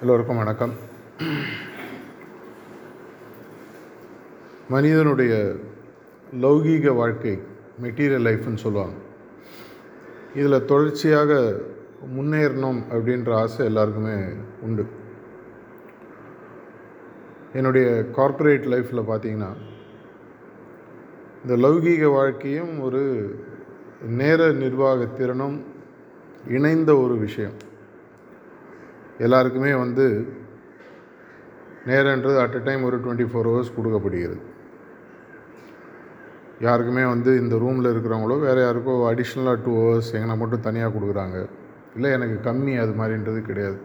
எல்லோருக்கும் வணக்கம். மனிதனுடைய லௌகீக வாழ்க்கை மெட்டீரியல் லைஃப்னு சொல்லுவாங்க. இதில் தொடர்ச்சியாக முன்னேறணும் அப்படின்ற ஆசை எல்லாருக்குமே உண்டு. என்னுடைய கார்ப்பரேட் லைஃப்பில் பார்த்தீங்கன்னா இந்த லௌகீக வாழ்க்கையும் ஒரு நேர நிர்வாக திறனும் இணைந்த ஒரு விஷயம். எல்லாருக்குமே வந்து நேரன்றது அட் அ டைம் ஒரு டுவெண்ட்டி ஃபோர் ஹவர்ஸ் கொடுக்கப்படுகிறது. யாருக்குமே வந்து இந்த ரூமில் இருக்கிறவங்களோ வேறு யாருக்கோ அடிஷ்னலாக டூ ஹவர்ஸ் எங்கன்னா மட்டும் தனியாக கொடுக்குறாங்க. இல்லை எனக்கு கம்மி அது மாதிரின்றது கிடையாது.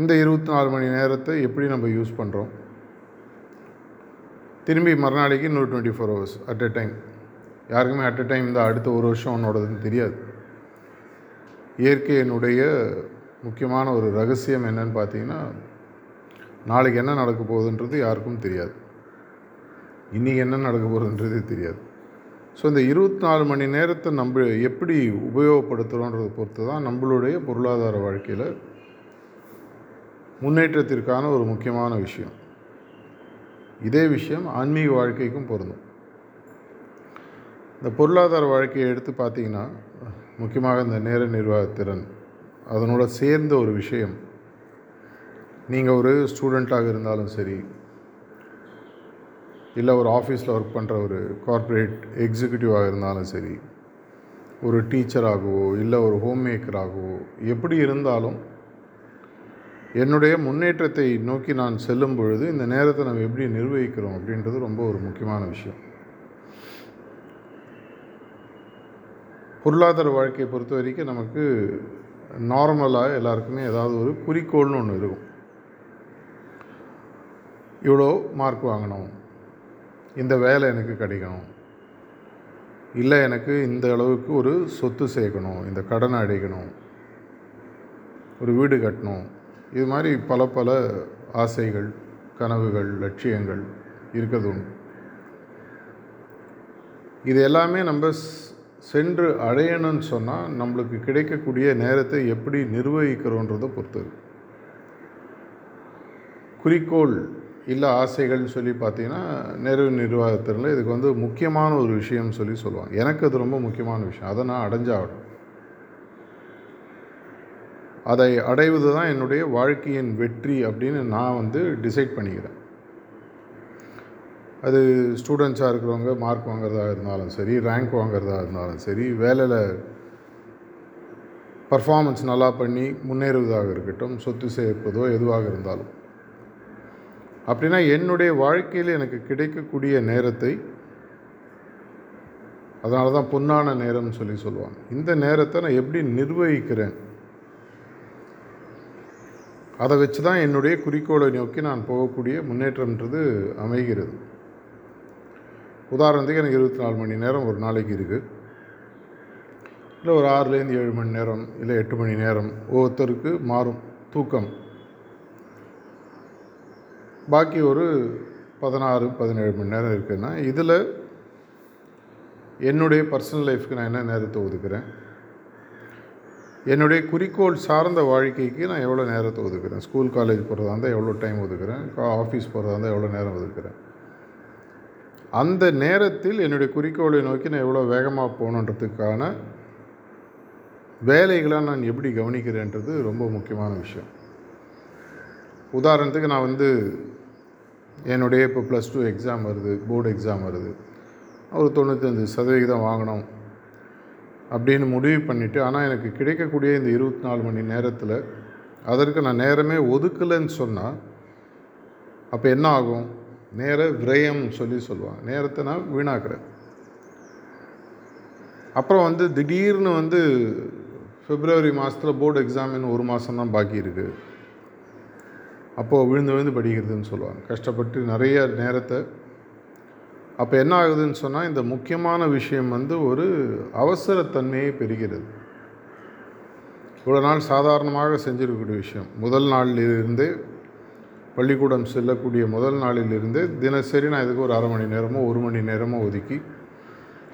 இந்த இருபத்தி நாலு மணி நேரத்தை எப்படி நம்ம யூஸ் பண்ணுறோம் திரும்பி மறுநாளைக்கு இன்னொரு twenty four hours at a time யாருக்குமே அட் எ டைம் இந்த அடுத்த ஒரு வருஷம் உன்னோடதுன்னு தெரியாது. இயற்கையினுடைய முக்கியமான ஒரு ரகசியம் என்னன்னு பார்த்தீங்கன்னா நாளைக்கு என்ன நடக்க போகுதுன்றது யாருக்கும் தெரியாது. இன்றைக்கி என்ன நடக்க போகுதுன்றதே தெரியாது. ஸோ இந்த இருபத்தி நாலு மணி நேரத்தை நம்ம எப்படி உபயோகப்படுத்துகிறோன்றதை பொறுத்து தான் நம்மளுடைய பொருளாதார வாழ்க்கையில் முன்னேற்றத்திற்கான ஒரு முக்கியமான விஷயம். இதே விஷயம் ஆன்மீக வாழ்க்கைக்கும் பொருந்தும். இந்த பொருளாதார வாழ்க்கையை எடுத்து பார்த்தீங்கன்னா முக்கியமாக இந்த நேர நிர்வாகத்திறன். அதனோட சேர்ந்த ஒரு விஷயம். நீங்கள் ஒரு ஸ்டூடெண்ட்டாக இருந்தாலும் சரி இல்லை ஒரு ஆஃபீஸில் ஒர்க் பண்ணுற ஒரு கார்ப்பரேட் எக்ஸிக்யூட்டிவாக இருந்தாலும் சரி ஒரு டீச்சராகவோ இல்லை ஒரு ஹோம் மேக்கராகவோ எப்படி இருந்தாலும் என்னுடைய முன்னேற்றத்தை நோக்கி நான் செல்லும் பொழுது இந்த நேரத்தை நம்ம எப்படி நிர்வகிக்கிறோம் அப்படின்றது ரொம்ப ஒரு முக்கியமான விஷயம். பொருளாதார வாழ்க்கையை பொறுத்த வரைக்கும் நமக்கு நார்மலாக எல்லாருக்குமே ஏதாவது ஒரு குறிக்கோள்னு ஒன்று இருக்கும். இவ்வளோ மார்க் வாங்கணும். இந்த வேலை எனக்கு கிடைக்கணும். இல்லை எனக்கு இந்த அளவுக்கு ஒரு சொத்து சேர்க்கணும். இந்த கடனை அடைக்கணும். ஒரு வீடு கட்டணும். இது மாதிரி பல பல ஆசைகள் கனவுகள் லட்சியங்கள் இருக்கிறது உண்டு. இது எல்லாமே நம்ம சென்று அடையணும்னு சொன்னால் நம்மளுக்கு கிடைக்கக்கூடிய நேரத்தை எப்படி நிர்வகிக்கிறோன்றதை பொறுத்தது. குறிக்கோள் இல்லை ஆசைகள்னு சொல்லி பார்த்தீங்கன்னா நிறைவு நிர்வாகத்தில் இதுக்கு வந்து முக்கியமான ஒரு விஷயம்னு சொல்லி சொல்லுவாங்க. எனக்கு அது ரொம்ப முக்கியமான விஷயம். அதை நான் அடைஞ்சாகணும். அதை அடைவது தான் என்னுடைய வாழ்க்கையின் வெற்றி அப்படின்னு நான் வந்து டிசைட் பண்ணிக்கிறேன். அது ஸ்டூடெண்ட்ஸாக இருக்கிறவங்க மார்க் வாங்குறதா இருந்தாலும் சரி ரேங்க் வாங்குறதா இருந்தாலும் சரி வேலையில் பர்ஃபார்மன்ஸ் நல்லா பண்ணி முன்னேறுவதாக இருக்கட்டும் சொத்து சேர்ப்பதோ எதுவாக இருந்தாலும். அப்படின்னா என்னுடைய வாழ்க்கையில் எனக்கு கிடைக்கக்கூடிய நேரத்தை அதனால தான் பொன்னான நேரம்னு சொல்லி சொல்லுவாங்க. இந்த நேரத்தை நான் எப்படி நிர்வகிக்கிறேன்? அதை வச்சு தான் என்னுடைய குறிக்கோளை நோக்கி நான் போகக்கூடிய முன்னேற்றம்ன்றது அமைகிறது. உதாரணத்துக்கு எனக்கு இருபத்தி நாலு மணி நேரம் ஒரு நாளைக்கு இருக்குது இல்லை ஒரு ஆறுலேருந்து ஏழு மணி நேரம் இல்லை எட்டு மணி நேரம் ஒவ்வொருத்தருக்கு மாறும் தூக்கம். பாக்கி ஒரு பதினாறு பதினேழு மணி நேரம் இருக்குதுன்னா இதில் என்னுடைய பர்சனல் லைஃப்க்கு நான் என்ன நேரத்தை ஒதுக்குறேன்? என்னுடைய குறிக்கோள் சார்ந்த வாழ்க்கைக்கு நான் எவ்வளோ நேரத்தை ஒதுக்குறேன்? ஸ்கூல் காலேஜ் போகிறதா இருந்தால் எவ்வளோ டைம் ஒதுக்குறேன்? ஆஃபீஸ் போகிறதா இருந்தால் எவ்வளோ நேரம் ஒதுக்குறேன்? அந்த நேரத்தில் என்னுடைய குறிக்கோளை நோக்கி நான் எவ்வளோ வேகமாக போகணுன்றதுக்கான வேலைகளை நான் எப்படி கவனிக்கிறேன்றது ரொம்ப முக்கியமான விஷயம். உதாரணத்துக்கு நான் வந்து என்னுடைய இப்போ ப்ளஸ் டூ எக்ஸாம் வருது போர்டு எக்ஸாம் வருது. ஒரு தொண்ணூத்தஞ்சு சதவிகிதம் வாங்கணும் அப்படின்னு முடிவு பண்ணிவிட்டு ஆனால் எனக்கு கிடைக்கக்கூடிய இந்த இருபத்தி நாலு மணி நேரத்தில் அதற்கு நான் நேரமே ஒதுக்கலைன்னு சொன்னால் அப்போ என்ன ஆகும்? நேர விரயம் சொல்லி சொல்லுவாங்க. நேரத்தை நான் வீணாக்குறேன். அப்புறம் வந்து திடீர்னு வந்து பிப்ரவரி மாதத்தில் போர்டு எக்ஸாம் இன்னும் ஒரு மாதம் தான் பாக்கி இருக்குது அப்போது விழுந்து விழுந்து படிக்கிறதுன்னு சொல்லுவாங்க. கஷ்டப்பட்டு நிறைய நேரத்தை. அப்போ என்ன ஆகுதுன்னு சொன்னால் இந்த முக்கியமான விஷயம் வந்து ஒரு அவசரத்தன்மையை பெறுகிறது. இவ்வளோ நாள் சாதாரணமாக செஞ்சிருக்கக்கூடிய விஷயம். முதல் நாளிலிருந்தே பள்ளிக்கூடம் செல்லக்கூடிய முதல் நாளிலிருந்து தினசரி நான் இதுக்கு ஒரு அரை மணி நேரமோ ஒரு மணி நேரமோ ஒதுக்கி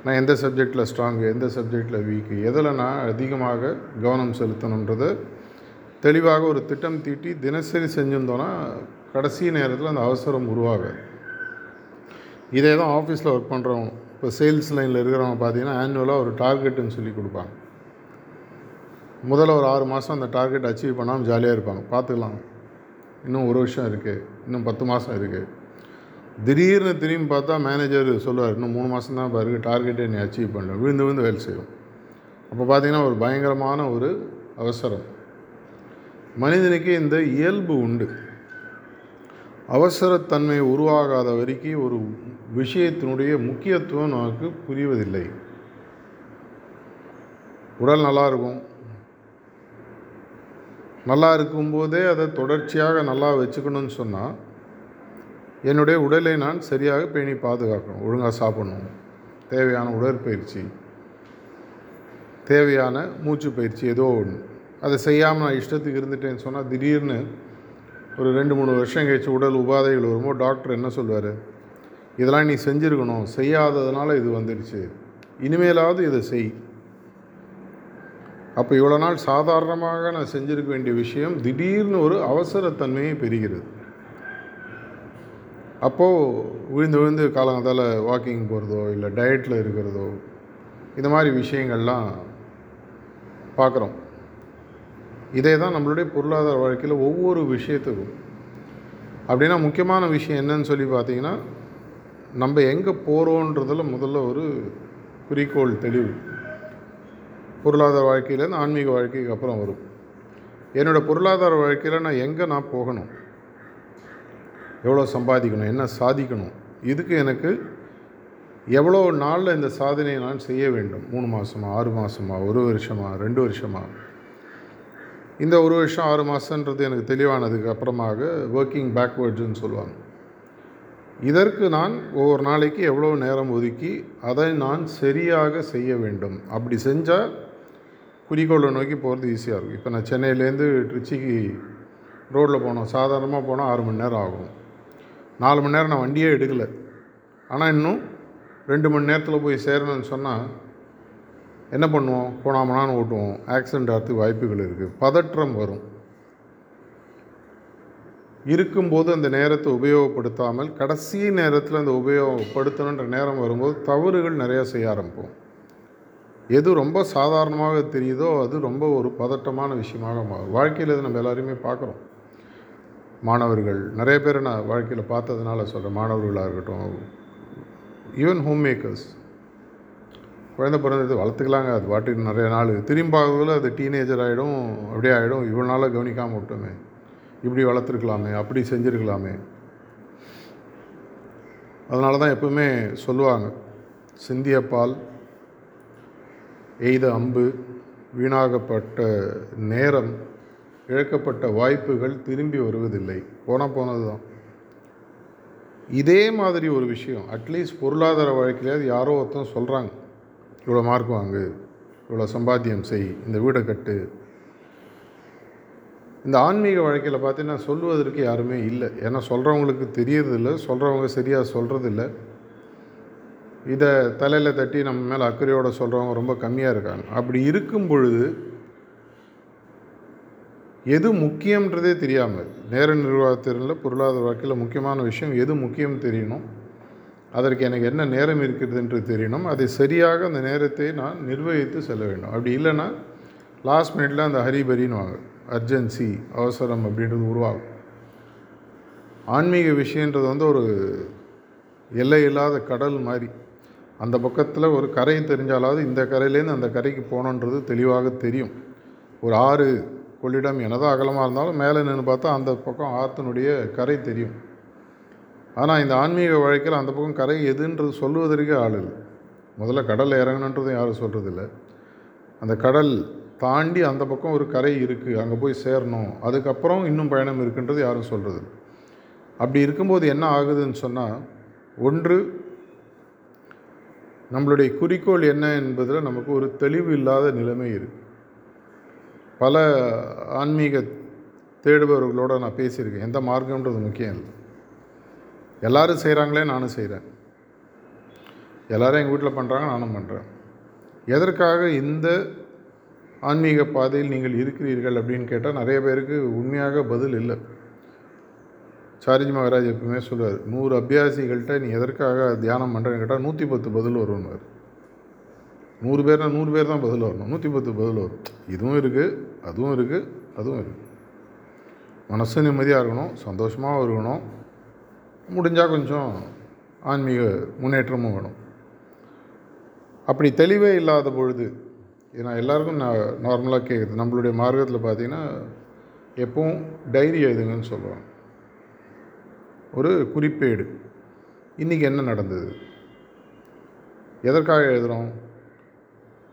நான் எந்த சப்ஜெக்டில் ஸ்ட்ராங்கு எந்த சப்ஜெக்டில் வீக்கு எதில் நான் அதிகமாக கவனம் செலுத்தணுன்றதை தெளிவாக ஒரு திட்டம் தீட்டி தினசரி செஞ்சிருந்தோன்னா கடைசி நேரத்தில் அந்த அவசரம் உருவாகாது. இதே தான் ஆஃபீஸில் ஒர்க் பண்ணுறவங்க இப்போ சேல்ஸ் லைனில் இருக்கிறவங்க பார்த்தீங்கன்னா ஆனுவலாக ஒரு டார்கெட்டுன்னு சொல்லி கொடுப்பாங்க. முதல்ல ஒரு ஆறு மாதம் அந்த டார்கெட் அச்சீவ் பண்ணாமல் ஜாலியாக இருப்பாங்க. பார்த்துக்கலாம் இன்னும் ஒரு வருஷம் இருக்குது இன்னும் பத்து மாதம் இருக்குது திடீர்னு திரும்பி பார்த்தா மேனேஜர் சொல்லுவார் இன்னும் மூணு மாதம் தான் பாருக்கு டார்கெட்டை நீ அச்சீவ் பண்ணல விழுந்து விழுந்து வேலை செய்யும். அப்போ பார்த்தீங்கன்னா ஒரு பயங்கரமான ஒரு அவசரம். மனிதனுக்கு இந்த இயல்பு உண்டு. அவசரத்தன்மை உருவாகாத வரைக்கும் ஒரு விஷயத்தினுடைய முக்கியத்துவம் நமக்கு புரிவதில்லை. உடல் நல்லா இருக்கும். நல்லா இருக்கும்போதே அதை தொடர்ச்சியாக நல்லா வச்சுக்கணும்னு சொன்னால் என்னுடைய உடலை நான் சரியாக பேணி பாதுகாக்கணும் ஒழுங்காக சாப்பிடணும். தேவையான உடற்பயிற்சி தேவையான மூச்சு பயிற்சி ஏதோ ஒன்று அதை செய்யாமல் நான் இஷ்டத்துக்கு இருந்துட்டேன்னு சொன்னால் திடீர்னு ஒரு ரெண்டு மூணு வருஷம் கழிச்சு உடல் உபாதைகள் வரும்போது டாக்டர் என்ன சொல்வார் இதெல்லாம் நீ செஞ்சுருக்கணும் செய்யாததுனால இது வந்துடுச்சு இனிமேலாவது இதை செய். அப்போ இவ்வளோ நாள் சாதாரணமாக நான் செஞ்சிருக்க வேண்டிய விஷயம் திடீர்னு ஒரு அவசரத்தன்மையை பெறுகிறது. அப்போது விழுந்து விழுந்து காலங்காத்தால் வாக்கிங் போகிறதோ இல்லை டயட்டில் இருக்கிறதோ இந்த மாதிரி விஷயங்கள்லாம் பார்க்குறோம். இதே தான் நம்மளுடைய பொருளாதார வாழ்க்கையில் ஒவ்வொரு விஷயத்துக்கும். அப்படின்னா முக்கியமான விஷயம் என்னன்னு சொல்லி பார்த்தீங்கன்னா நம்ம எங்கே போகிறோன்றதில் முதல்ல ஒரு குறிக்கோள் தெளிவு. பொருளாதார வாழ்க்கையிலேருந்து ஆன்மீக வாழ்க்கைக்கு அப்புறம் வரும். என்னோடய பொருளாதார வாழ்க்கையில் நான் எங்கே நான் போகணும்? எவ்வளோ சம்பாதிக்கணும்? என்ன சாதிக்கணும்? இதுக்கு எனக்கு எவ்வளோ நாளில் இந்த சாதனையை நான் செய்ய வேண்டும்? மூணு மாதமா ஆறு மாதமா ஒரு வருஷமா? ரெண்டு வருஷமா? இந்த ஒரு வருஷம் ஆறு மாதன்றது எனக்கு தெளிவானதுக்கு அப்புறமாக ஒர்க்கிங் பேக்வேர்ட்ஸ்னு சொல்லுவாங்க. இதற்கு நான் ஒவ்வொரு நாளைக்கு எவ்வளோ நேரம் ஒதுக்கி அதை நான் சரியாக செய்ய வேண்டும். அப்படி செஞ்சால் குறிக்கோளை நோக்கி போகிறது ஈஸியாக இருக்கும். இப்போ நான் சென்னையிலேருந்து ட்ரிச்சிக்கு ரோட்டில் போனோம். சாதாரணமாக போனால் ஆறு மணி நேரம் ஆகும். நாலு மணி நேரம் நான் வண்டியே எடுக்கலை. ஆனால் இன்னும் ரெண்டு மணி நேரத்தில் போய் சேரணும்னு சொன்னால் என்ன பண்ணுவோம்? போனாமனான்னு ஓட்டுவோம். ஆக்சிடெண்ட் ஆகிறதுக்கு வாய்ப்புகள் இருக்குது. பதற்றம் வரும். இருக்கும்போது அந்த நேரத்தை உபயோகப்படுத்தாமல் கடைசி நேரத்தில் அந்த உபயோகப்படுத்தணுன்ற நேரம் வரும்போது தவறுகள் நிறையா செய்ய ஆரம்பிப்போம். எது ரொம்ப சாதாரணமாக தெரியுதோ அது ரொம்ப ஒரு பதட்டமான விஷயமாக மாறும். வாழ்க்கையில் இது நம்ம எல்லாரையுமே பார்க்குறோம். மாணவர்கள் நிறைய பேரை நான் வாழ்க்கையில் பார்த்ததுனால சொல்கிறேன் மாணவர்களாக இருக்கட்டும் ஈவன் ஹோம் மேக்கர்ஸ் குழந்தை பிறந்தது வளர்த்துக்கலாங்க. அது வாட்டி நிறைய நாள். திரும்பாகவில் அது டீனேஜர் ஆகிடும் அப்படியே ஆகிடும் இவ்வளோ நாளாக கவனிக்காமல் விட்டோமே. இப்படி வளர்த்துருக்கலாமே அப்படி செஞ்சுருக்கலாமே. அதனால தான் எப்பவுமே சொல்லுவாங்க சிந்திய பால் எய்த அம்பு வீணாகப்பட்ட நேரம் இழக்கப்பட்ட வாய்ப்புகள் திரும்பி வருவதில்லை. போனால் போனது தான் இதே மாதிரி ஒரு விஷயம் அட்லீஸ்ட் பொருளாதார வழக்கிலேயாவது யாரோ ஒருத்தன் சொல்கிறாங்க இவ்வளோ மார்க் வாங்கு இவ்வளோ சம்பாத்தியம் செய் இந்த வீடை கட்டு. இந்த ஆன்மீக வாழ்க்கையில் பார்த்தீங்கன்னா சொல்லுவதற்கு யாருமே இல்லை. ஏன்னா சொல்கிறவங்களுக்கு தெரியறதில்ல சொல்கிறவங்க சரியாக சொல்கிறதில்ல இதை தலையில் தட்டி நம்ம மேலே அக்கறையோடு சொல்கிறவங்க ரொம்ப கம்மியாக இருக்காங்க. அப்படி இருக்கும் பொழுது எது முக்கியன்றதே தெரியாமல் நேர நிர்வாகத்திறனில் பொருளாதார வாழ்க்கையில் முக்கியமான விஷயம் எது முக்கியம் தெரியணும்? அதற்கு எனக்கு என்ன நேரம் இருக்கிறது என்று தெரியணும்? அதை சரியாக அந்த நேரத்தை நான் நிர்வகித்து செல்ல வேண்டும். அப்படி இல்லைன்னா லாஸ்ட் மினிட்ல அந்த ஹரிபரின்னு வாங்க அர்ஜென்சி அவசரம் அப்படின்றது உருவாகும். ஆன்மீக விஷயன்றது வந்து ஒரு எல்லை இல்லாத கடல் மாதிரி. அந்த பக்கத்தில் ஒரு கரை தெரிஞ்சாலாவது இந்த கரையிலேருந்து அந்த கரைக்கு போகணுன்றது தெளிவாக தெரியும். ஒரு ஆறு கொள்ளிடம் எனதான் அகலமாக இருந்தாலும் மேலே நின்று பார்த்தா அந்த பக்கம் ஆற்றினுடைய கரை தெரியும். ஆனால் இந்த ஆன்மீக வாழ்க்கையில் அந்த பக்கம் கரை எதுன்றது சொல்லுவதற்கே ஆள் இல்லை. முதல்ல கடலில் இறங்கணுன்றதும் யாரும் சொல்கிறதில்ல அந்த கடல் தாண்டி அந்த பக்கம் ஒரு கரை இருக்குது அங்கே போய் சேரணும் அதுக்கப்புறம் இன்னும் பயணம் இருக்குன்றது யாரும் சொல்கிறது அப்படி இருக்கும்போது என்ன ஆகுதுன்னு சொன்னால் ஒன்று நம்மளுடைய குறிக்கோள் என்ன என்பதில் நமக்கு ஒரு தெளிவு இல்லாத நிலைமை இருக்குது பல ஆன்மீக தேடுபவர்களோடு நான் பேசியிருக்கேன். எந்த மார்க்கம்ன்றது முக்கியம் இல்லை. எல்லோரும் செய்கிறாங்களே நானும் செய்கிறேன் எல்லாரும் எங்கள் வீட்டில் பண்ணுறாங்க நானும் பண்ணுறேன் எதற்காக இந்த ஆன்மீக பாதையில் நீங்கள் இருக்கிறீர்கள் அப்படின்னு கேட்டால் நிறைய பேருக்கு உண்மையாக பதில் இல்லை. சாரிஜி மகாராஜ் எப்பவுமே சொல்லுவார் நூறு அபியாசிகள்கிட்ட நீ எதற்காக தியானம் பண்ணுறேன்னு கேட்டால் நூற்றி பத்து பதில் வரும்னுவார். நூறு பேர்னா நூறு பேர் தான் பதில் வரணும். நூற்றி பத்து பதில் வரும். இதுவும் இருக்குது அதுவும் இருக்குது அதுவும் இருக்குது மனசு நிம்மதியாக இருக்கணும் சந்தோஷமாகவும் இருக்கணும். முடிஞ்சால் கொஞ்சம் ஆன்மீக முன்னேற்றமும் வேணும். அப்படி தெளிவே இல்லாத பொழுது ஏன்னா எல்லாருக்கும் நான் நார்மலாக கேட்குது நம்மளுடைய மார்க்கத்தில் பார்த்தீங்கன்னா எப்பவும் டைரி எழுதுங்கன்னு சொல்லுவாங்க. ஒரு குறிப்பேடு. இன்றைக்கி என்ன நடந்தது? எதற்காக எழுதுகிறோம்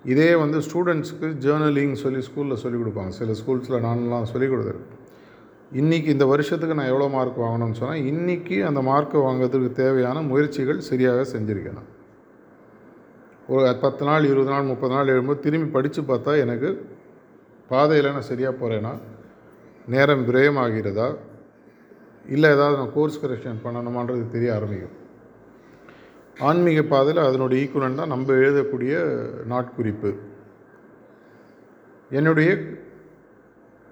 இதே வந்து ஸ்டூடெண்ட்ஸுக்கு ஜேர்னலிங் சொல்லி ஸ்கூலில் சொல்லிக் கொடுப்பாங்க. சில ஸ்கூல்ஸில் நான்லாம் சொல்லிக் கொடுத்துருக்கேன் இன்றைக்கி இந்த வருஷத்துக்கு நான் எவ்வளோ மார்க் வாங்கணும்னு சொன்னால் இன்றைக்கி அந்த மார்க் வாங்குறதுக்கு தேவையான முயற்சிகள் சரியாக செஞ்சுருக்கேன் நான். ஒரு பத்து நாள் இருபது நாள் முப்பது நாள் எழுதும்போது திரும்பி படித்து பார்த்தா எனக்கு பாதையில் நான் சரியாக போகிறேன்னா நேரம் விரயமாகிறதா? இல்லை ஏதாவது நான் கோர்ஸ் கரெக்ஷன் பண்ணணுமான்றது தெரிய ஆரம்பிக்கும். ஆன்மீக பாதையில் அதனுடைய ஈக்குவலன் தான் நம்ம எழுதக்கூடிய நாட்குறிப்பு. என்னுடைய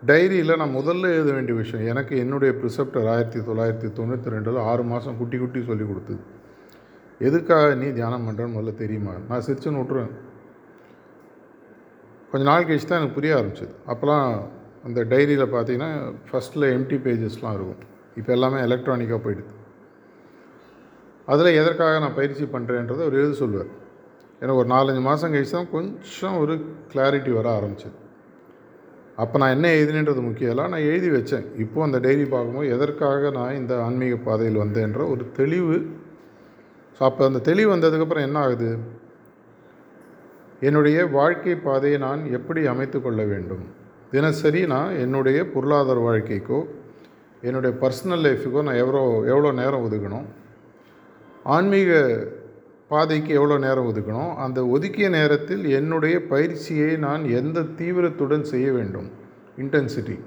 டைரியில் நான் முதல்ல எழுத வேண்டிய விஷயம் எனக்கு என்னுடைய ப்ரிசெப்டர் ஆயிரத்தி தொள்ளாயிரத்தி தொண்ணூற்றி ரெண்டில் ஆறு மாதம் குட்டி குட்டி சொல்லி கொடுத்தது. எதுக்காக நீ தியானம் பண்ணுறேன்னு முதல்ல தெரியுமா? நான் சிரிச்சுன்னு விட்ருவேன் கொஞ்ச நாள் கழிச்சு தான் எனக்கு புரிய ஆரம்பிச்சிது. அப்போலாம் அந்த டைரியில் பார்த்தீங்கன்னா ஃபஸ்ட்டில் எம்டி பேஜஸ்லாம் இருக்கும். இப்போ எல்லாமே எலக்ட்ரானிக்காக போயிடுது. அதில் எதற்காக நான் பயிற்சி பண்ணுறேன்றதை அவர் எழுதி சொல்லுவார். ஏன்னா ஒரு நாலஞ்சு மாதம் கழிச்சு தான் கொஞ்சம் ஒரு கிளாரிட்டி வர ஆரம்பிச்சது. அப்போ நான் என்ன எழுதினேன்றது முக்கியம். இல்லை நான் எழுதி வச்சேன். இப்போது அந்த டைரி பார்க்கும்போது எதற்காக நான் இந்த ஆன்மீக பாதையில் வந்தேன்ற ஒரு தெளிவு. ஸோ அப்போ அந்த தெளிவு வந்ததுக்கப்புறம் என்ன ஆகுது? என்னுடைய வாழ்க்கை பாதையை நான் எப்படி அமைத்து கொள்ள வேண்டும்? தினசரி நான் என்னுடைய பொருளாதார வாழ்க்கைக்கோ என்னுடைய பர்சனல் லைஃபுக்கும் நான் எவ்வளோ எவ்வளோ நேரம் ஒதுக்கணும்? ஆன்மீக பாதைக்கு எவ்வளோ நேரம் ஒதுக்கணும்? அந்த ஒதுக்கிய நேரத்தில் என்னுடைய பயிற்சியை நான் எந்த தீவிரத்துடன் செய்ய வேண்டும்? இன்டென்சிட்டி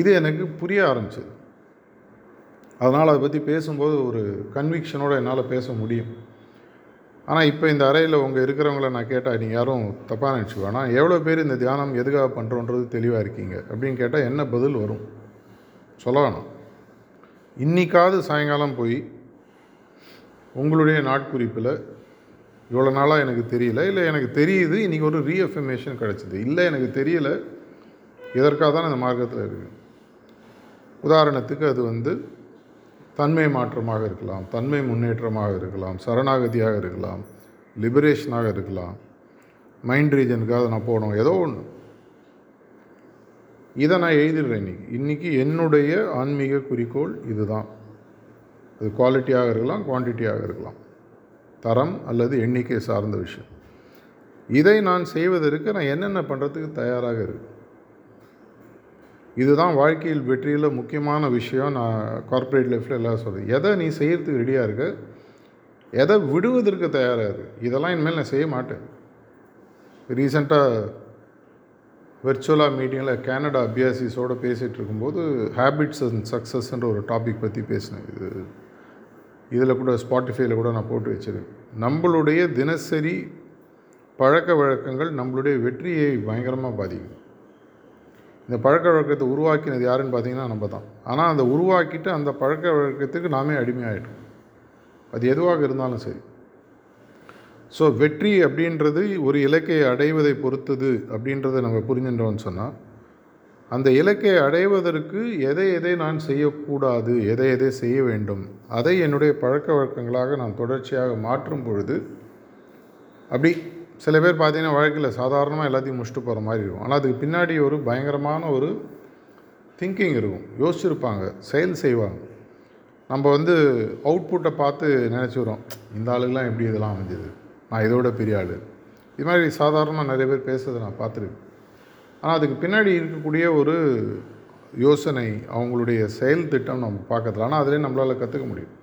இது எனக்கு புரிய ஆரம்பிச்சது. அதனால் அதை பற்றி பேசும்போது ஒரு கன்விக்ஷனோடு என்னால் பேச முடியும். ஆனால் இப்போ இந்த அறையில் உங்கள் இருக்கிறவங்கள நான் கேட்டால் நீங்கள் யாரும் தப்பாக நினச்சிக்கோ ஆனால் எவ்வளோ பேர் இந்த தியானம் எதுக்காக பண்ணுறோன்றது தெளிவாக இருக்கீங்க? அப்படின்னு கேட்டால் என்ன பதில் வரும்? சொல்ல வேணாம் இன்றைக்காவது சாயங்காலம் போய் உங்களுடைய நாட்குறிப்பில் இவ்வளோ நாளாக எனக்கு தெரியல. இல்லை எனக்கு தெரியுது இன்றைக்கி ஒரு ரீஎஃபர்மேஷன் கிடச்சிது. இல்லை எனக்கு தெரியல. இதற்காக தான் இந்த மார்க்கத்தில் இருக்குது உதாரணத்துக்கு அது வந்து தன்மை மாற்றமாக இருக்கலாம் தன்மை முன்னேற்றமாக இருக்கலாம் சரணாகதியாக இருக்கலாம் லிபரேஷனாக இருக்கலாம் மைண்ட் ரீஜனுக்காக நான் போகணும். ஏதோ ஒன்று இதை நான் எழுதிடுறேன் இன்றைக்கி இன்றைக்கி என்னுடைய ஆன்மீக குறிக்கோள் இதுதான். அது குவாலிட்டியாக இருக்கலாம் குவான்டிட்டியாக இருக்கலாம். தரம் அல்லது எண்ணிக்கை சார்ந்த விஷயம். இதை நான் செய்வதற்கு நான் என்னென்ன பண்ணுறதுக்கு தயாராக இருக்கு? இதுதான் வாழ்க்கையில் வெற்றியில் முக்கியமான விஷயம். நான் கார்ப்பரேட் லைஃப்பில் எல்லாம் சொல்கிறேன் எதை நீ செய்கிறதுக்கு ரெடியாக இருக்க? எதை விடுவதற்கு தயாராக இருக்கு இதெல்லாம் இனிமேல் நான் செய்ய மாட்டேன். ரீசெண்டாக விர்ச்சுவலாக மீட்டிங்கில் கேனடா அபியாசிஸோடு பேசிகிட்டு இருக்கும்போது ஹேபிட்ஸ் அண்ட் சக்ஸஸ்ன்ற ஒரு டாபிக் பற்றி பேசினேன். இது இதில் கூட ஸ்பாட்டிஃபைல கூட நான் போட்டு வச்சுருக்கேன். நம்மளுடைய தினசரி பழக்க வழக்கங்கள் நம்மளுடைய வெற்றியை பயங்கரமாக பாதிக்கும் இந்த பழக்க வழக்கத்தை உருவாக்கினது யாருன்னு பார்த்தீங்கன்னா நம்ம தான் ஆனால் அதை உருவாக்கிட்டு அந்த பழக்க வழக்கத்துக்கு நாமே அடிமையாகிட்டோம் அது எதுவாக இருந்தாலும் சரி. ஸோ வெற்றி அப்படின்றது ஒரு இலக்கை அடைவதை பொறுத்தது அப்படின்றத நம்ம புரிஞ்சுட்டோம்னு சொன்னால் அந்த இலக்கை அடைவதற்கு எதை எதை நான் செய்யக்கூடாது எதை எதை செய்ய வேண்டும் அதை என்னுடைய பழக்க வழக்கங்களாக நான் தொடர்ச்சியாக மாற்றும் பொழுது அப்படி சில பேர் பார்த்தீங்கன்னா வாழ்க்கையில் சாதாரணமாக எல்லாத்தையும் முடிச்சுட்டு போகிற மாதிரி இருக்கும். ஆனால் அதுக்கு பின்னாடி ஒரு பயங்கரமான ஒரு திங்கிங் இருக்கும். யோசிச்சிருப்பாங்க. செயல் செய்வாங்க. நம்ம வந்து அவுட்புட்டை பார்த்து நினச்சிக்கிறோம் இந்த ஆளுக்கெலாம் எப்படி இதெல்லாம் அமைஞ்சது? நான் இதோட பெரிய ஆள். இது மாதிரி சாதாரணமாக நிறைய பேர் பேசுறதை நான் பார்த்துருக்கேன். ஆனால் அதுக்கு பின்னாடி இருக்கக்கூடிய ஒரு யோசனை அவங்களுடைய செயல் திட்டம் நம்ம பார்க்கறதுல. ஆனால் அதிலே நம்மளால் கற்றுக்க முடியும்.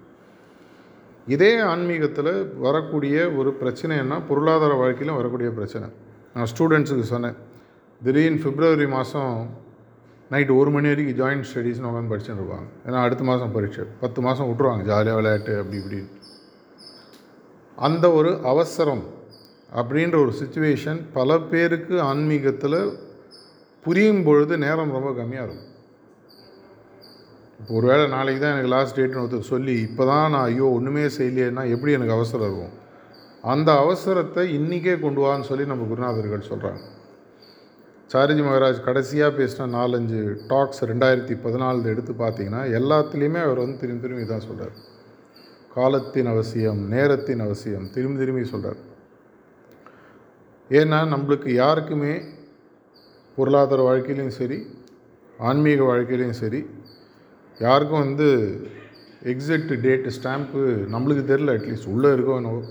இதே ஆன்மீகத்தில் வரக்கூடிய ஒரு பிரச்சனைன்னா பொருளாதார வாழ்க்கையிலும் வரக்கூடிய பிரச்சனை. நான் ஸ்டூடெண்ட்ஸுக்கு சொன்னேன். திடீர்னு பிப்ரவரி மாதம் நைட்டு ஒரு மணி வரைக்கும் ஜாயின்ட் ஸ்டடீஸ்னு உட்காந்து படிச்சுட்டு இருப்பாங்க. ஏன்னா அடுத்த மாதம் பரீட்சை. பத்து மாதம் விட்ருவாங்க ஜாலியாக விளையாட்டு அப்படி இப்படின்னு அந்த ஒரு அவசரம் அப்படின்ற ஒரு சுச்சுவேஷன் பல பேருக்கு ஆன்மீகத்தில் புரியும் பொழுது நேரம் ரொம்ப கம்மியாக இருக்கும். இப்போ ஒருவேளை நாளைக்கு தான் எனக்கு லாஸ்ட் டேட்னு ஒருத்தர் சொல்லி இப்போ தான் நான் ஐயோ ஒன்றுமே செய்யலையேன்னா எப்படி எனக்கு அவசரம் இருக்கும்? அந்த அவசரத்தை இன்றைக்கே கொண்டு வான்னு சொல்லி நம்ம குருநாதர்கள் சொல்கிறாங்க சாரிஜி மகாராஜ் கடைசியாக பேசின நாலஞ்சு டாக்ஸ் ரெண்டாயிரத்தி பதினாலு எடுத்து பார்த்தீங்கன்னா எல்லாத்துலேயுமே அவர் வந்து திரும்பி திரும்பி தான் சொல்கிறார் காலத்தின் அவசியம் நேரத்தின் அவசியம் திரும்பி திரும்பி சொல்கிறார் ஏன்னா நம்மளுக்கு யாருக்குமே பொருளாதார வாழ்க்கையிலையும் சரி ஆன்மீக வாழ்க்கையிலையும் சரி யாருக்கும் வந்து எக்ஸிட் டேட்டு ஸ்டாம்ப்பு நம்மளுக்கு தெரில அட்லீஸ்ட் உள்ளே இருக்கோ என்னவோ.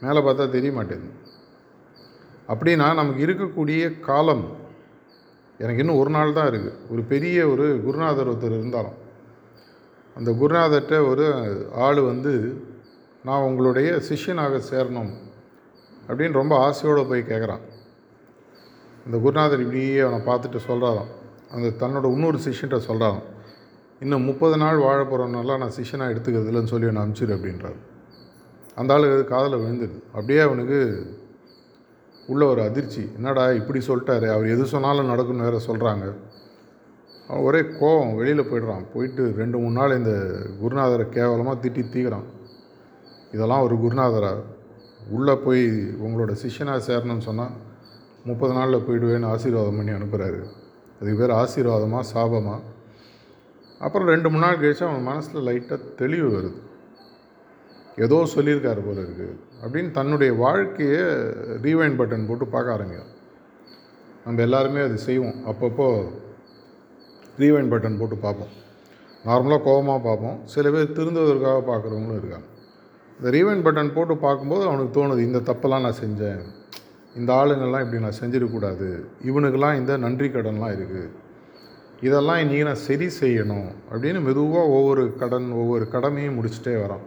மேலே பார்த்தா தெரிய மாட்டேங்குது. அப்படின்னா நமக்கு இருக்கக்கூடிய காலம் எனக்கு இன்னும் ஒரு நாள் தான் இருக்குது ஒரு பெரிய ஒரு குருநாதர் ஒருத்தர் இருந்தாலும் அந்த குருநாதர்கிட்ட ஒரு ஆள் வந்து நான் உங்களுடைய சிஷ்யனாக சேரணும். அப்படின்னு ரொம்ப ஆசையோடு போய் கேட்குறான் அந்த குருநாதர் இப்படியே அவனை பார்த்துட்டு சொல்கிறாராம் அந்த தன்னோட இன்னொரு சிஷ்யன்ட்ட சொல்கிறாராம் இன்னும் முப்பது நாள் வாழ போகிறவனெல்லாம் நான் சிஷ்யனாக எடுத்துக்கிறது இல்லைன்னு சொல்லி நான் அனுப்பிச்சிரு அப்படின்றார். அந்த ஆளு காதில் விழுந்துது. அப்படியே அவனுக்கு உள்ள ஒரு அதிர்ச்சி. என்னடா இப்படி சொல்லிட்டாரு? அவர் எது சொன்னாலும் நடக்கும்னு வேறு சொல்கிறாங்க அவன் ஒரே கோவம் வெளியில் போயிடுறான். போயிட்டு ரெண்டு மூணு நாள் இந்த குருநாதரை கேவலமாக திட்டி தீக்கிறான். இதெல்லாம் ஒரு குருநாதரா? உள்ளே போய் உங்களோட சிஷ்யனாக சேரணும்னு சொன்னால் முப்பது நாளில் போயிடுவேன்னு ஆசீர்வாதம் பண்ணி அனுப்புகிறாரு அதுக்கு பேர் ஆசீர்வாதமாக சாபமாக அப்புறம் ரெண்டு மூணு நாள் கழிச்சு அவன் மனசில் லைட்டாக தெளிவு வருது. ஏதோ சொல்லியிருக்காரு போல இருக்குது அப்படின்னு தன்னுடைய வாழ்க்கையை ரீவைண்ட் பட்டன் போட்டு பார்க்க ஆரம்பிக்கும் நம்ம எல்லாருமே அது செய்வோம். அப்பப்போ ரீவைண்ட் பட்டன் போட்டு பார்ப்போம். நார்மலாக கோபமாக பார்ப்போம். சில பேர் திருந்துவதற்காக பார்க்குறவங்களும் இருக்காங்க. இந்த ரீவைண்ட் பட்டன் போட்டு பார்க்கும்போது அவனுக்கு தோணுது இந்த தப்பெல்லாம் நான் செஞ்சேன். இந்த ஆளுங்கள்லாம் இப்படி நான் செஞ்சிடக்கூடாது இவனுக்கெல்லாம் இந்த நன்றி கடன்லாம் இருக்குது இதெல்லாம் இன்றைக்கி நான் சரி செய்யணும் அப்படின்னு மெதுவாக ஒவ்வொரு கடன் ஒவ்வொரு கடமையும் முடிச்சுட்டே வரான்.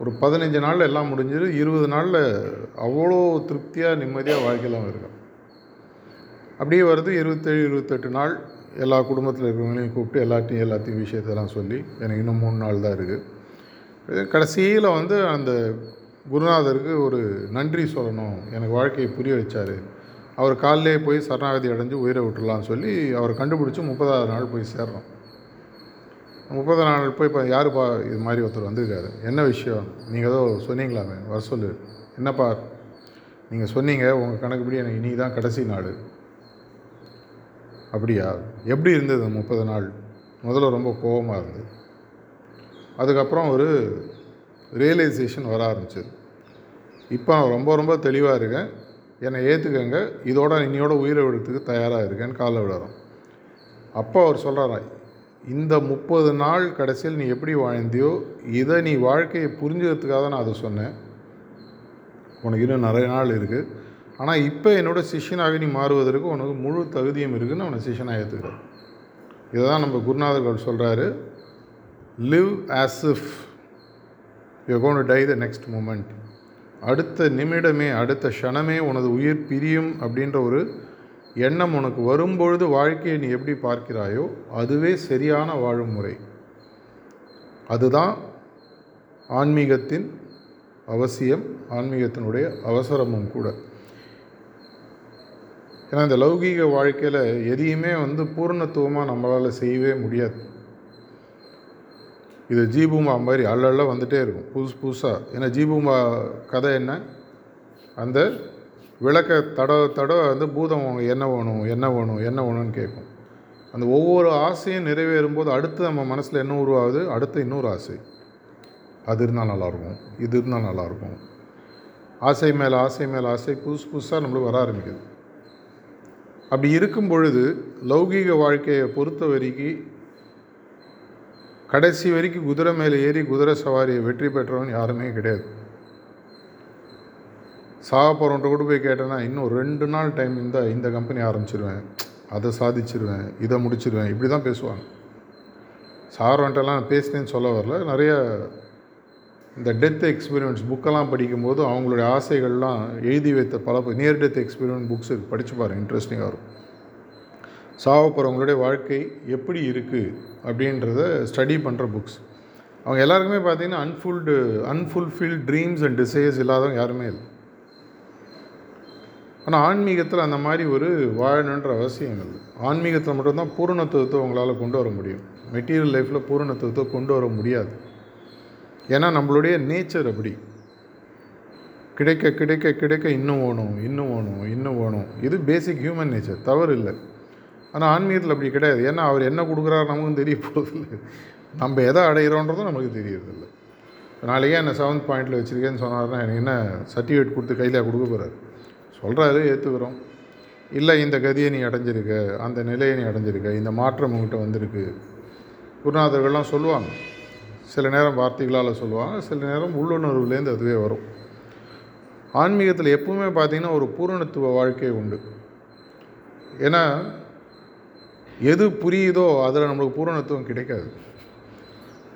ஒரு பதினஞ்சு நாளில் எல்லாம் முடிஞ்சிடும் இருபது நாளில் அவ்வளோ திருப்தியாக நிம்மதியாக வாழ்க்கையில் இருக்கான். அப்படியே வருது இருபத்தேழு இருபத்தெட்டு நாள். எல்லா குடும்பத்தில் இருக்கிறவங்களையும் கூப்பிட்டு எல்லாத்தையும் எல்லாத்தையும் விஷயத்தெல்லாம் சொல்லி எனக்கு இன்னும் மூணு நாள் தான் இருக்குது கடைசியில் வந்து அந்த குருநாதருக்கு ஒரு நன்றி சொல்லணும். எனக்கு வாழ்க்கையை புரிய வச்சார். அவர் காலிலே போய் சரணாகதி அடைஞ்சு உயிரை விட்டுடலாம்னு சொல்லி அவர் கண்டுபிடிச்சி முப்பதாவது நாள் போய் சேர்றோம். முப்பது நாள் போய் இப்போ யாருப்பா இது மாதிரி ஒருத்தர் வந்திருக்காரு? என்ன விஷயம்? நீங்கள் ஏதோ சொன்னீங்களாமே வர சொல்லு. என்னப்பா? நீங்கள் சொன்னீங்க உங்கள் கணக்குப்படி எனக்கு இன்றைக்கி தான் கடைசி நாள். அப்படியா? எப்படி இருந்தது முப்பது நாள்? முதல்ல ரொம்ப கோபமாக இருந்தது அதுக்கப்புறம் ஒரு ரியலைசேஷன் வர ஆரம்பிச்சது. இப்போ நான் ரொம்ப ரொம்ப தெளிவாக இருக்கேன். என்னை ஏற்றுக்கங்க இதோட இன்னையோட உயிரை விடுறதுக்கு தயாராக இருக்கேன்னு காலை விடுறோம் அப்போ அவர் சொல்கிறாரா இந்த முப்பது நாள் கடைசியில் நீ எப்படி வாழ்ந்தியோ இதை நீ வாழ்க்கையை புரிஞ்சுக்கிறதுக்காக தான் நான் அதை சொன்னேன். உனக்கு இன்னும் நிறைய நாள் இருக்குது ஆனால் இப்போ என்னோட சிஷியனாக நீ மாறுவதற்கு உனக்கு முழு தகுதியும் இருக்குதுன்னு அவனை சிஷியனாக ஏற்றுக்கிறார் இதை தான் நம்ம குருநாதர்கள் சொல்கிறாரு live as if you gonna die the next moment அடுத்த நிமிடமே அடுத்த க்ஷணமே உனது உயிர் பிரியும் அப்படின்ற ஒரு எண்ணம் உனக்கு வரும்பொழுது வாழ்க்கையை நீ எப்படி பார்க்கிறாயோ அதுவே சரியான வாழும் முறை. அதுதான் ஆன்மீகத்தின் அவசியம் ஆன்மீகத்தினுடைய அவசரமும் கூட. ஏன்னா இந்த லௌகீக வாழ்க்கையில் எதையுமே வந்து பூர்ணத்துவமாக நம்மளால் செய்யவே முடியாது. இது ஜீபூமா மாதிரி அள்ளல்ல வந்துகிட்டே இருக்கும் புதுசு புதுசாக ஏன்னா ஜீபூமா கதை என்ன? அந்த விளக்க தடவை தடவை வந்து பூதம் என்ன வேணும் என்ன வேணும் என்ன வேணும்னு கேட்கும். அந்த ஒவ்வொரு ஆசையும் நிறைவேறும் போது அடுத்து நம்ம மனசில் என்ன உருவாகுது? அடுத்து இன்னொரு ஆசை. அது இருந்தால் நல்லாயிருக்கும் இது இருந்தால் நல்லாயிருக்கும். ஆசை மேலே ஆசை மேலே ஆசை புதுசு புதுசாக நம்மளுக்கு வர ஆரம்பிக்குது. அப்படி இருக்கும் பொழுது லௌகீக வாழ்க்கையை பொறுத்த வரைக்கும் கடைசி வரைக்கும் குதிரை மேலே ஏறி குதிரை சவாரியை வெற்றி பெற்றவன் யாருமே கிடையாது. சாக போகிறவன்ட்ட கூட போய் கேட்டேன்னா இன்னும் ரெண்டு நாள் டைம் இருந்தால் இந்த கம்பெனி ஆரம்பிச்சிருவேன் அதை சாதிச்சிருவேன் இதை முடிச்சிருவேன் இப்படி தான் பேசுவாங்க சார்வன்ட்டெல்லாம் பேசினேன்னு சொல்ல வரல. நிறைய இந்த டெத் எக்ஸ்பீரியன்ஸ் புக்கெல்லாம் படிக்கும்போது அவங்களுடைய ஆசைகள்லாம் எழுதி வைத்த பல நியர் டெத் எக்ஸ்பீரியன்ஸ் புக்ஸ் இருக்குது படித்து பாருங்கள் இன்ட்ரெஸ்டிங்காக இருக்கும். சாவ போகிறவங்களுடைய வாழ்க்கை எப்படி இருக்குது அப்படின்றத ஸ்டடி பண்ணுற புக்ஸ் அவங்க எல்லாருக்குமே பார்த்தீங்கன்னா unfilled unfulfilled dreams and desires இல்லாதவங்க யாருமே இல்லை. ஆனால் ஆன்மீகத்தில் அந்த மாதிரி ஒரு வாழணுன்ற அவசியம் இல்லை. ஆன்மீகத்தில் மட்டும்தான் பூரணத்துவத்தை உங்களால் கொண்டு வர முடியும். மெட்டீரியல் லைஃப்பில் பூரணத்துவத்தை கொண்டு வர முடியாது. ஏன்னா நம்மளுடைய நேச்சர் அப்படி. கிடைக்க கிடைக்க கிடைக்க இன்னும் ஓணும் இன்னும் ஓணும் இன்னும் ஓணும். இது பேசிக் ஹியூமன் நேச்சர் தவறு இல்லை. ஆனால் ஆன்மீகத்தில் அப்படி கிடையாது. ஏன்னா அவர் என்ன கொடுக்குறாரு நமக்கும் தெரிய போகிறதில்ல நம்ம எதை அடைகிறோன்றதும் நமக்கு தெரியறதில்ல. நாளைக்கே என்ன செவன்த் பாயிண்டில் வச்சுருக்கேன்னு சொன்னார்னா எனக்கு என்ன சர்டிஃபிகேட் கொடுத்து கையில் கொடுக்க போகிறாரு சொல்கிறாரு ஏற்றுக்கிறோம் இல்லை இந்த கதியை நீ அடைஞ்சிருக்க அந்த நிலையை நீ அடைஞ்சிருக்க இந்த மாற்றம் உங்ககிட்ட வந்திருக்கு. குருநாதர்கள்லாம் சொல்லுவாங்க. சில நேரம் வார்த்தைகளால் சொல்லுவாங்க சில நேரம் உள்ளுணர்வுலேருந்து அதுவே வரும். ஆன்மீகத்தில் எப்பவுமே பார்த்திங்கன்னா ஒரு பூரணத்துவ வாழ்க்கை உண்டு. ஏன்னா எது புரியுதோ அதில் நம்மளுக்கு பூரணத்துவம் கிடைக்காது.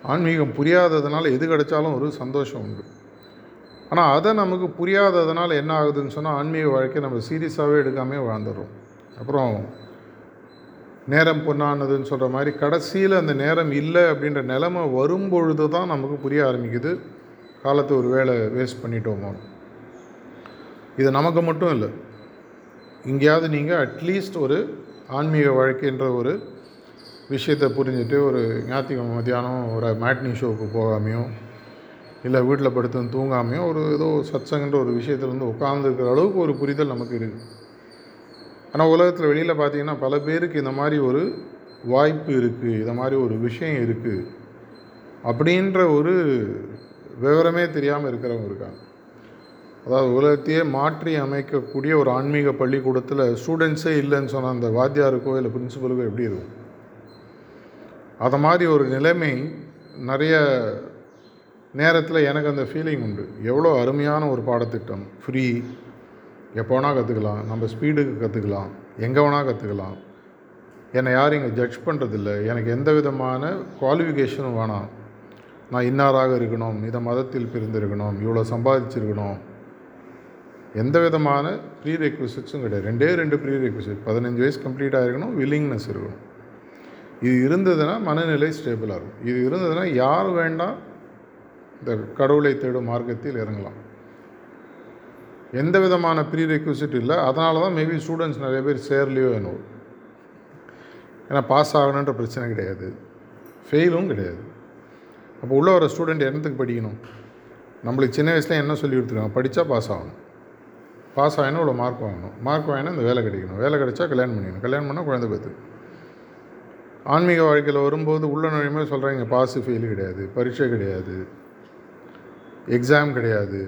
ஆன்மீகம் புரியாததுனால எது கிடைச்சாலும் ஒரு சந்தோஷம் உண்டு. ஆனால் அதை நமக்கு புரியாததுனால என்ன ஆகுதுன்னு சொன்னால் ஆன்மீக வாழ்க்கையை நம்ம சீரியஸாகவே எடுக்காமே வாழ்ந்துடுறோம். அப்புறம் நேரம் பொண்ணானதுன்னு சொல்கிற மாதிரி கடைசியில் அந்த நேரம் இல்லை அப்படின்ற நிலமை வரும்பொழுது தான் நமக்கு புரிய ஆரம்பிக்குது. காலத்தை ஒரு வேலை வேஸ்ட் பண்ணிட்டோமோ. இது நமக்கு மட்டும் இல்லை. எங்கேயாவது நீங்கள் அட்லீஸ்ட் ஒரு ஆன்மீக வாழ்க்கைன்ற ஒரு விஷயத்தை புரிஞ்சுட்டு ஒரு ஞாயிற்றுக்கிழமை மத்தியானம் ஒரு மேட்னி ஷோவுக்கு போகாமையோ இல்லை வீட்டில் படுத்து தூங்காமையோ ஒரு ஏதோ சத்சங்கன்ற ஒரு விஷயத்துலேருந்து வந்து உட்காந்துருக்கிற அளவுக்கு ஒரு புரிதல் நமக்கு இருக்குது. ஆனால் உலகத்தில் வெளியில் பார்த்தீங்கன்னா பல பேருக்கு இந்த மாதிரி ஒரு வாய்ப்பு இருக்குது இந்த மாதிரி ஒரு விஷயம் இருக்குது அப்படின்ற ஒரு விவரமே தெரியாமல் இருக்கிறவங்க இருக்காங்க. அதாவது உலகத்தையே மாற்றி அமைக்கக்கூடிய ஒரு ஆன்மீக பள்ளிக்கூடத்தில் ஸ்டூடெண்ட்ஸே இல்லைன்னு சொன்ன அந்த வாத்தியாருக்கோ இல்லை பிரின்சிபலுக்கோ எப்படி இருக்கும்? அதை மாதிரி ஒரு நிலைமை நிறைய நேரத்தில் எனக்கு அந்த ஃபீலிங் உண்டு. எவ்வளோ அருமையான ஒரு பாடத்திட்டம் ஃப்ரீ எப்போ வேணால் கற்றுக்கலாம் நம்ம ஸ்பீடுக்கு கற்றுக்கலாம் எங்கே வேணால் கற்றுக்கலாம் என்னை யாரும் இங்கே ஜட்ஜ் பண்ணுறதில்ல எனக்கு எந்த விதமான குவாலிஃபிகேஷனும் வேணாம். நான் இன்னாராக இருக்கணும் இந்த மதத்தில் பிரிந்திருக்கணும் இவ்வளோ சம்பாதிச்சிருக்கணும். எந்த விதமான ப்ரீ ரெக்விசிட்ஸும் கிடையாது. ரெண்டே ரெண்டு ப்ரீ ரெக்விசிட் பதினஞ்சு வயசு கம்ப்ளீட்டாக இருக்கணும் வில்லிங்னஸ் இருக்கணும். இது இருந்ததுன்னா மனநிலை ஸ்டேபிளாக இருக்கும். இது இருந்ததுன்னா யார் வேண்டாம் இந்த கடவுளை தேடும் மார்க்கத்தில் இறங்கலாம். எந்த விதமான ப்ரீ ரெக்யூசிட் இல்லை. அதனால தான் மேபி ஸ்டூடெண்ட்ஸ் நிறைய பேர் சேர்லையோ என்னோ ஏன்னா பாஸ் ஆகணுன்ற பிரச்சனை கிடையாது. ஃபெயிலும் கிடையாது. அப்போ உள்ளே வர ஸ்டூடெண்ட் என்னத்துக்கு படிக்கணும்? நம்மளுக்கு சின்ன வயசில் என்ன சொல்லி கொடுத்துருக்காங்க? படித்தா பாஸ் ஆகணும். பாஸ் ஆகினா இவ்வளோ மார்க் வாங்கணும். மார்க் வாங்கினா இந்த வேலை கிடைக்கணும். வேலை கிடைச்சா கல்யாணம் பண்ணிக்கணும். கல்யாணம் பண்ணால் குழந்தை பார்த்து ஆன்மீக வாழ்க்கையில் வரும்போது உள்ள நுழையுமே சொல்கிறாங்க பாஸு ஃபெயிலு கிடையாது. பரீட்சை கிடையாது. எக்ஸாம் கிடையாது.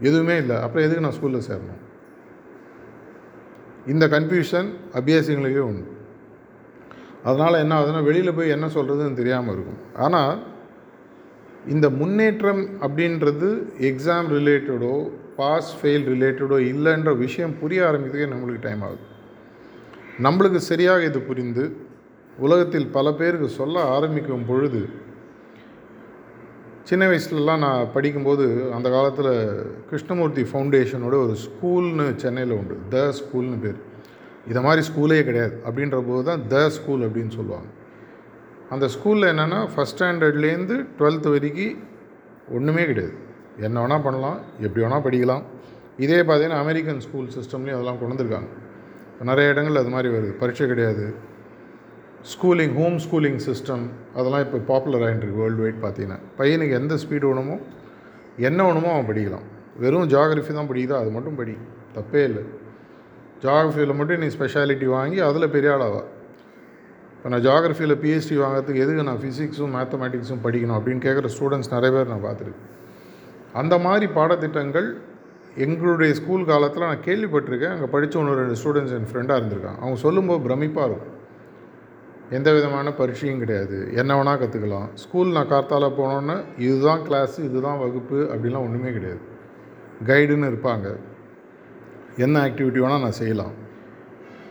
எதுவுமே இல்லை. அப்புறம் எதுக்கு நான் ஸ்கூலில் சேரணும்? இந்த கன்ஃபியூஷன் அபியாசிகளுக்கே உண்டு. அதனால் என்ன ஆகுதுன்னா வெளியில் போய் என்ன சொல்கிறதுன்னு தெரியாமல் இருக்கும். ஆனால் இந்த முன்னேற்றம் அப்படின்றது எக்ஸாம் ரிலேட்டடோ பாஸ் ஃபெயில் ரிலேட்டடோ இல்லைன்ற விஷயம் புரிய ஆரம்பிக்கிறதுக்கே நம்மளுக்கு டைம் ஆகுது. நம்மளுக்கு சரியாக இது புரிந்து உலகத்தில் பல பேருக்கு சொல்ல ஆரம்பிக்கும் பொழுது சின்ன வயசுலலாம் நான் படிக்கும்போது அந்த காலத்தில் கிருஷ்ணமூர்த்தி ஃபவுண்டேஷனோட ஒரு ஸ்கூல்னு சென்னையில் உண்டு. த ஸ்கூல்னு பேர். இதை மாதிரி ஸ்கூலே கிடையாது. அப்படின்ற போது தான் த ஸ்கூல் அப்படின்னு சொல்லுவாங்க. அந்த ஸ்கூலில் என்னென்னா ஃபஸ்ட் ஸ்டாண்டர்ட்லேருந்து டுவெல்த்து வரைக்கும் ஒன்றுமே கிடையாது. என்ன வேணால் பண்ணலாம் எப்படி வேணால் படிக்கலாம். இதே பார்த்தீங்கன்னா அமெரிக்கன் ஸ்கூல் சிஸ்டம்லேயும் அதெல்லாம் கொண்டு வந்திருக்காங்க. நிறைய இடங்கள் அது மாதிரி வருது. பரீட்சை கிடையாது. ஸ்கூலிங் ஹோம் ஸ்கூலிங் சிஸ்டம் அதெல்லாம் இப்போ பாப்புலர் ஆகிட்டுருக்கு வேர்ல்டு வைட் பார்த்தீங்கன்னா. பையனுக்கு எந்த ஸ்பீடு வேணுமோ என்ன வேணுமோ அவன் படிக்கலாம். வெறும் ஜாகிரஃபி தான் படிக்குதோ? அது மட்டும் படி. தப்பே இல்லை. ஜாகிரஃபியில் மட்டும் நீ ஸ்பெஷாலிட்டி வாங்கி அதில் பெரிய ஆளாவா? இப்போ நான் ஜாகிரஃபியில் பிஹெச்டி வாங்குறதுக்கு எதுக்கு நான் ஃபிசிக்ஸும் மேத்தமேட்டிக்ஸும் படிக்கணும் அப்படின்னு கேட்குற ஸ்டூடெண்ட்ஸ் நிறைய பேர் நான் பார்த்துருக்கேன். அந்த மாதிரி பாடத்திட்டங்கள் எங்களுடைய ஸ்கூல் காலத்தில் நான் கேள்விப்பட்டிருக்கேன். அங்கே படித்த ஒன்று ரெண்டு ஸ்டூடெண்ட்ஸ் என் ஃப்ரெண்டாக இருந்திருக்கான். அவங்க சொல்லும்போது பிரமிப்பாக இருக்கும். எந்த விதமான பரீட்சையும் கிடையாது. என்ன வேணால் கற்றுக்கலாம் ஸ்கூல் நான் கார்த்தால போனோன்னு இதுதான் கிளாஸு இதுதான் வகுப்பு அப்படிலாம் ஒன்றுமே கிடையாது. கைடுன்னு இருப்பாங்க. என்ன ஆக்டிவிட்டி வேணால் நான் செய்யலாம்.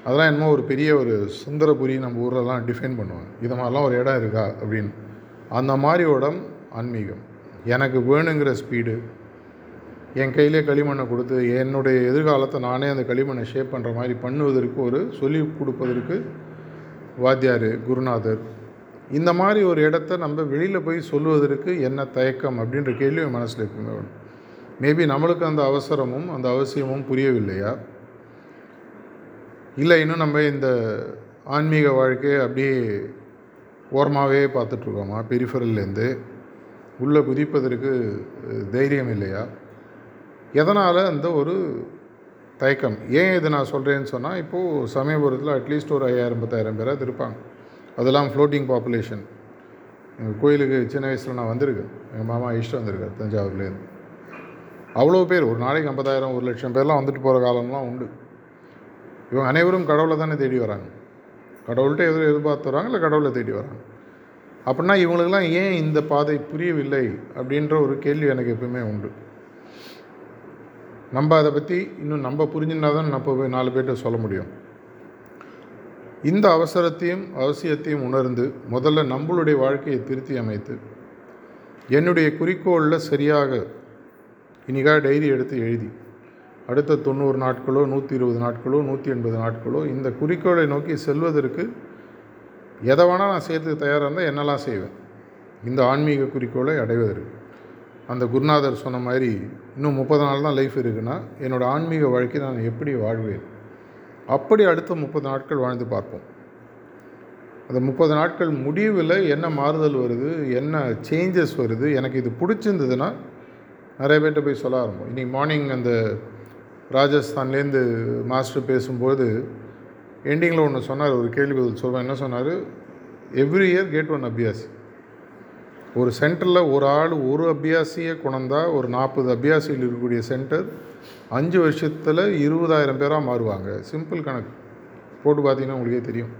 அதெல்லாம் என்னமோ ஒரு பெரிய ஒரு சுந்தரபுரி நம்ம ஊரெல்லாம் டிஃபைன் பண்ணுவாங்க. இது மாதிரிலாம் ஒரு இடம் இருக்கா அப்படின்னு. அந்த மாதிரி இடம் ஆன்மீகம். எனக்கு வேணுங்கிற ஸ்பீடு என் கையிலே களிமண்ணை கொடுத்து என்னுடைய எதிர்காலத்தை நானே அந்த களிமண்ணை ஷேப் பண்ணுற மாதிரி பண்ணுவதற்கு ஒரு சொல்லி கொடுப்பதற்கு வாத்தியார் குருநாதர் இந்த மாதிரி ஒரு இடத்த நம்ம வெளியில் போய் சொல்லுவதற்கு என்ன தயக்கம் அப்படின்ற கேள்வி மனசில் எப்பவுமே வரும். மேபி நம்மளுக்கு அந்த அவசரமும் அந்த அவசியமும் புரியவில்லையா? இல்லை இன்னும் நம்ம இந்த ஆன்மீக வாழ்க்கையை அப்படியே ஓரமாகவே பார்த்துட்ருக்கோமா பெரிஃபரல்லேருந்து உள்ளே குதிப்பதற்கு தைரியம் இல்லையா? எதனால் அந்த ஒரு தயக்கம். ஏன் இதை நான் சொல்கிறேன்னு சொன்னால் இப்போது சமயபுரத்தில் அட்லீஸ்ட் ஒரு ஐயாயிரம் பத்தாயிரம் பேராக இருப்பாங்க. அதெல்லாம் ஃப்ளோட்டிங் பாப்புலேஷன் எங்கள் கோயிலுக்கு சின்ன வயசில் நான் வந்திருக்கேன். எங்கள் மாமா இஷ்டம் வந்திருக்கார் தஞ்சாவூர்லேருந்து. அவ்வளோ பேர் ஒரு நாளைக்கு ஐம்பதாயிரம் ஒரு லட்சம் பேர்லாம் வந்துட்டு போகிற காலம்லாம் உண்டு. இவங்க அனைவரும் கடவுளை தானே தேடி வராங்க. கடவுள்கிட்ட எதிர் எதிர்பார்த்து வராங்க இல்லை கடவுளை தேடி வராங்க. அப்படின்னா இவங்களுக்கெல்லாம் ஏன் இந்த பாதை புரியவில்லை அப்படின்ற ஒரு கேள்வி எனக்கு எப்பவுமே உண்டு. நம்ம அதை பற்றி இன்னும் நம்ம புரிஞ்சுனா தான் நம்ம போய் நாலு பேர்கிட்ட சொல்ல முடியும். இந்த அவசரத்தையும் அவசியத்தையும் உணர்ந்து முதல்ல நம்மளுடைய வாழ்க்கையை திருத்தி அமைத்து என்னுடைய குறிக்கோளில் சரியாக இன்றைக்காக டைரி எடுத்து எழுதி அடுத்த தொண்ணூறு நாட்களோ நூற்றி இருபது நாட்களோ நூற்றி எண்பது நாட்களோ இந்த குறிக்கோளை நோக்கி செல்வதற்கு எதை வேணால் நான் செய்யறதுக்கு தயாராக இருந்தால் என்னெல்லாம் செய்வேன்? இந்த ஆன்மீக குறிக்கோளை அடைவதற்கு. அந்த குருநாதர் சொன்ன மாதிரி இன்னும் முப்பது நாள் தான் லைஃப் இருக்குன்னா என்னோடய ஆன்மீக வாழ்க்கை நான் எப்படி வாழ்வேன்? அப்படி அடுத்த முப்பது நாட்கள் வாழ்ந்து பார்ப்போம். அந்த முப்பது நாட்கள் முடிவில் என்ன மாறுதல் வருது? என்ன சேஞ்சஸ் வருது? எனக்கு இது பிடிச்சிருந்ததுன்னா நிறைய பேர்கிட்ட போய் சொல்ல ஆரம்பம் இன்றைக்கி மார்னிங் அந்த ராஜஸ்தான்லேருந்து மாஸ்டர் பேசும்போது எண்டிங்கில் ஒன்று சொன்னார். ஒரு கேள்வி பதில் சொல்வேன் என்ன சொன்னார்? எவ்ரி இயர் கேட் ஒன் அபியாஸ். ஒரு சென்டரில் ஒரு ஆள் ஒரு அபியாசியை கொண்டா ஒரு நாற்பது அபியாசிகள் இருக்கக்கூடிய சென்டர் அஞ்சு வருஷத்தில் இருபதாயிரம் பேராக மாறுவாங்க. சிம்பிள் கணக்கு. போட்டு பார்த்தீங்கன்னா உங்களுக்கே தெரியும்.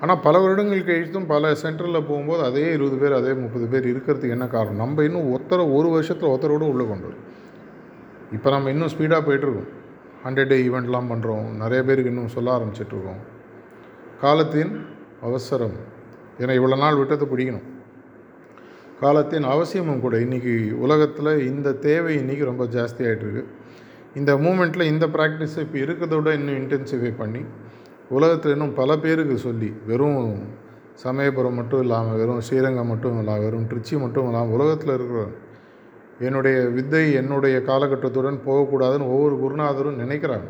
ஆனால் பல வருடங்கள் கழித்தும் பல சென்டரில் போகும்போது அதே இருபது பேர் அதே முப்பது பேர் இருக்கிறதுக்கு என்ன காரணம்? நம்ம இன்னும் ஒருத்தரை ஒரு வருஷத்தில் ஒருத்தரோட உள்ளே கொண்டு வரும் இப்போ நம்ம இன்னும் ஸ்பீடாக போயிட்டுருக்கோம். ஹண்ட்ரட் டே ஈவெண்ட்லாம் பண்ணுறோம் நிறைய பேருக்கு இன்னும் சொல்ல ஆரம்பிச்சிட்ருக்கோம் காலத்தின் அவசரம். ஏன்னா இவ்வளோ நாள் விட்டதை பிடிக்கணும். காலத்தின் அவசியமும் கூட இன்றைக்கி உலகத்தில் இந்த தேவை இன்றைக்கி ரொம்ப ஜாஸ்தியாகிட்டுருக்கு இந்த மூமெண்ட்டில் இந்த ப்ராக்டிஸ் இப்போ இருக்கிறத விட இன்னும் இன்டென்சிஃபை பண்ணி உலகத்தில் இன்னும் பல பேருக்கு சொல்லி வெறும் சமயபுரம் மட்டும் இல்லாமல் வெறும் ஸ்ரீரங்கம் மட்டும் இல்லாமல் வெறும் திருச்சி மட்டும் இல்லாமல் உலகத்தில் இருக்கிற என்னுடைய வித்தை என்னுடைய காலகட்டத்துடன் போகக்கூடாதுன்னு ஒவ்வொரு குருநாதரும் நினைக்கிறாங்க.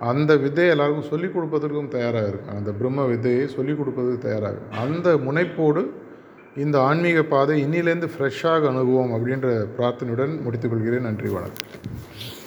அந்த வித்தையை எல்லாருக்கும் சொல்லிக் கொடுப்பதற்கும் தயாராக இருக்காங்க அந்த பிரம்ம வித்தையை சொல்லிக் கொடுப்பதற்கு தயாராக அந்த முனைப்போடு இந்த ஆன்மீக பாதை இன்னிலேருந்து ஃப்ரெஷ்ஷாக அணுகுவோம் அப்படின்ற பிரார்த்தனையுடன் முடித்துக்கொள்கிறேன் நன்றி வணக்கம்.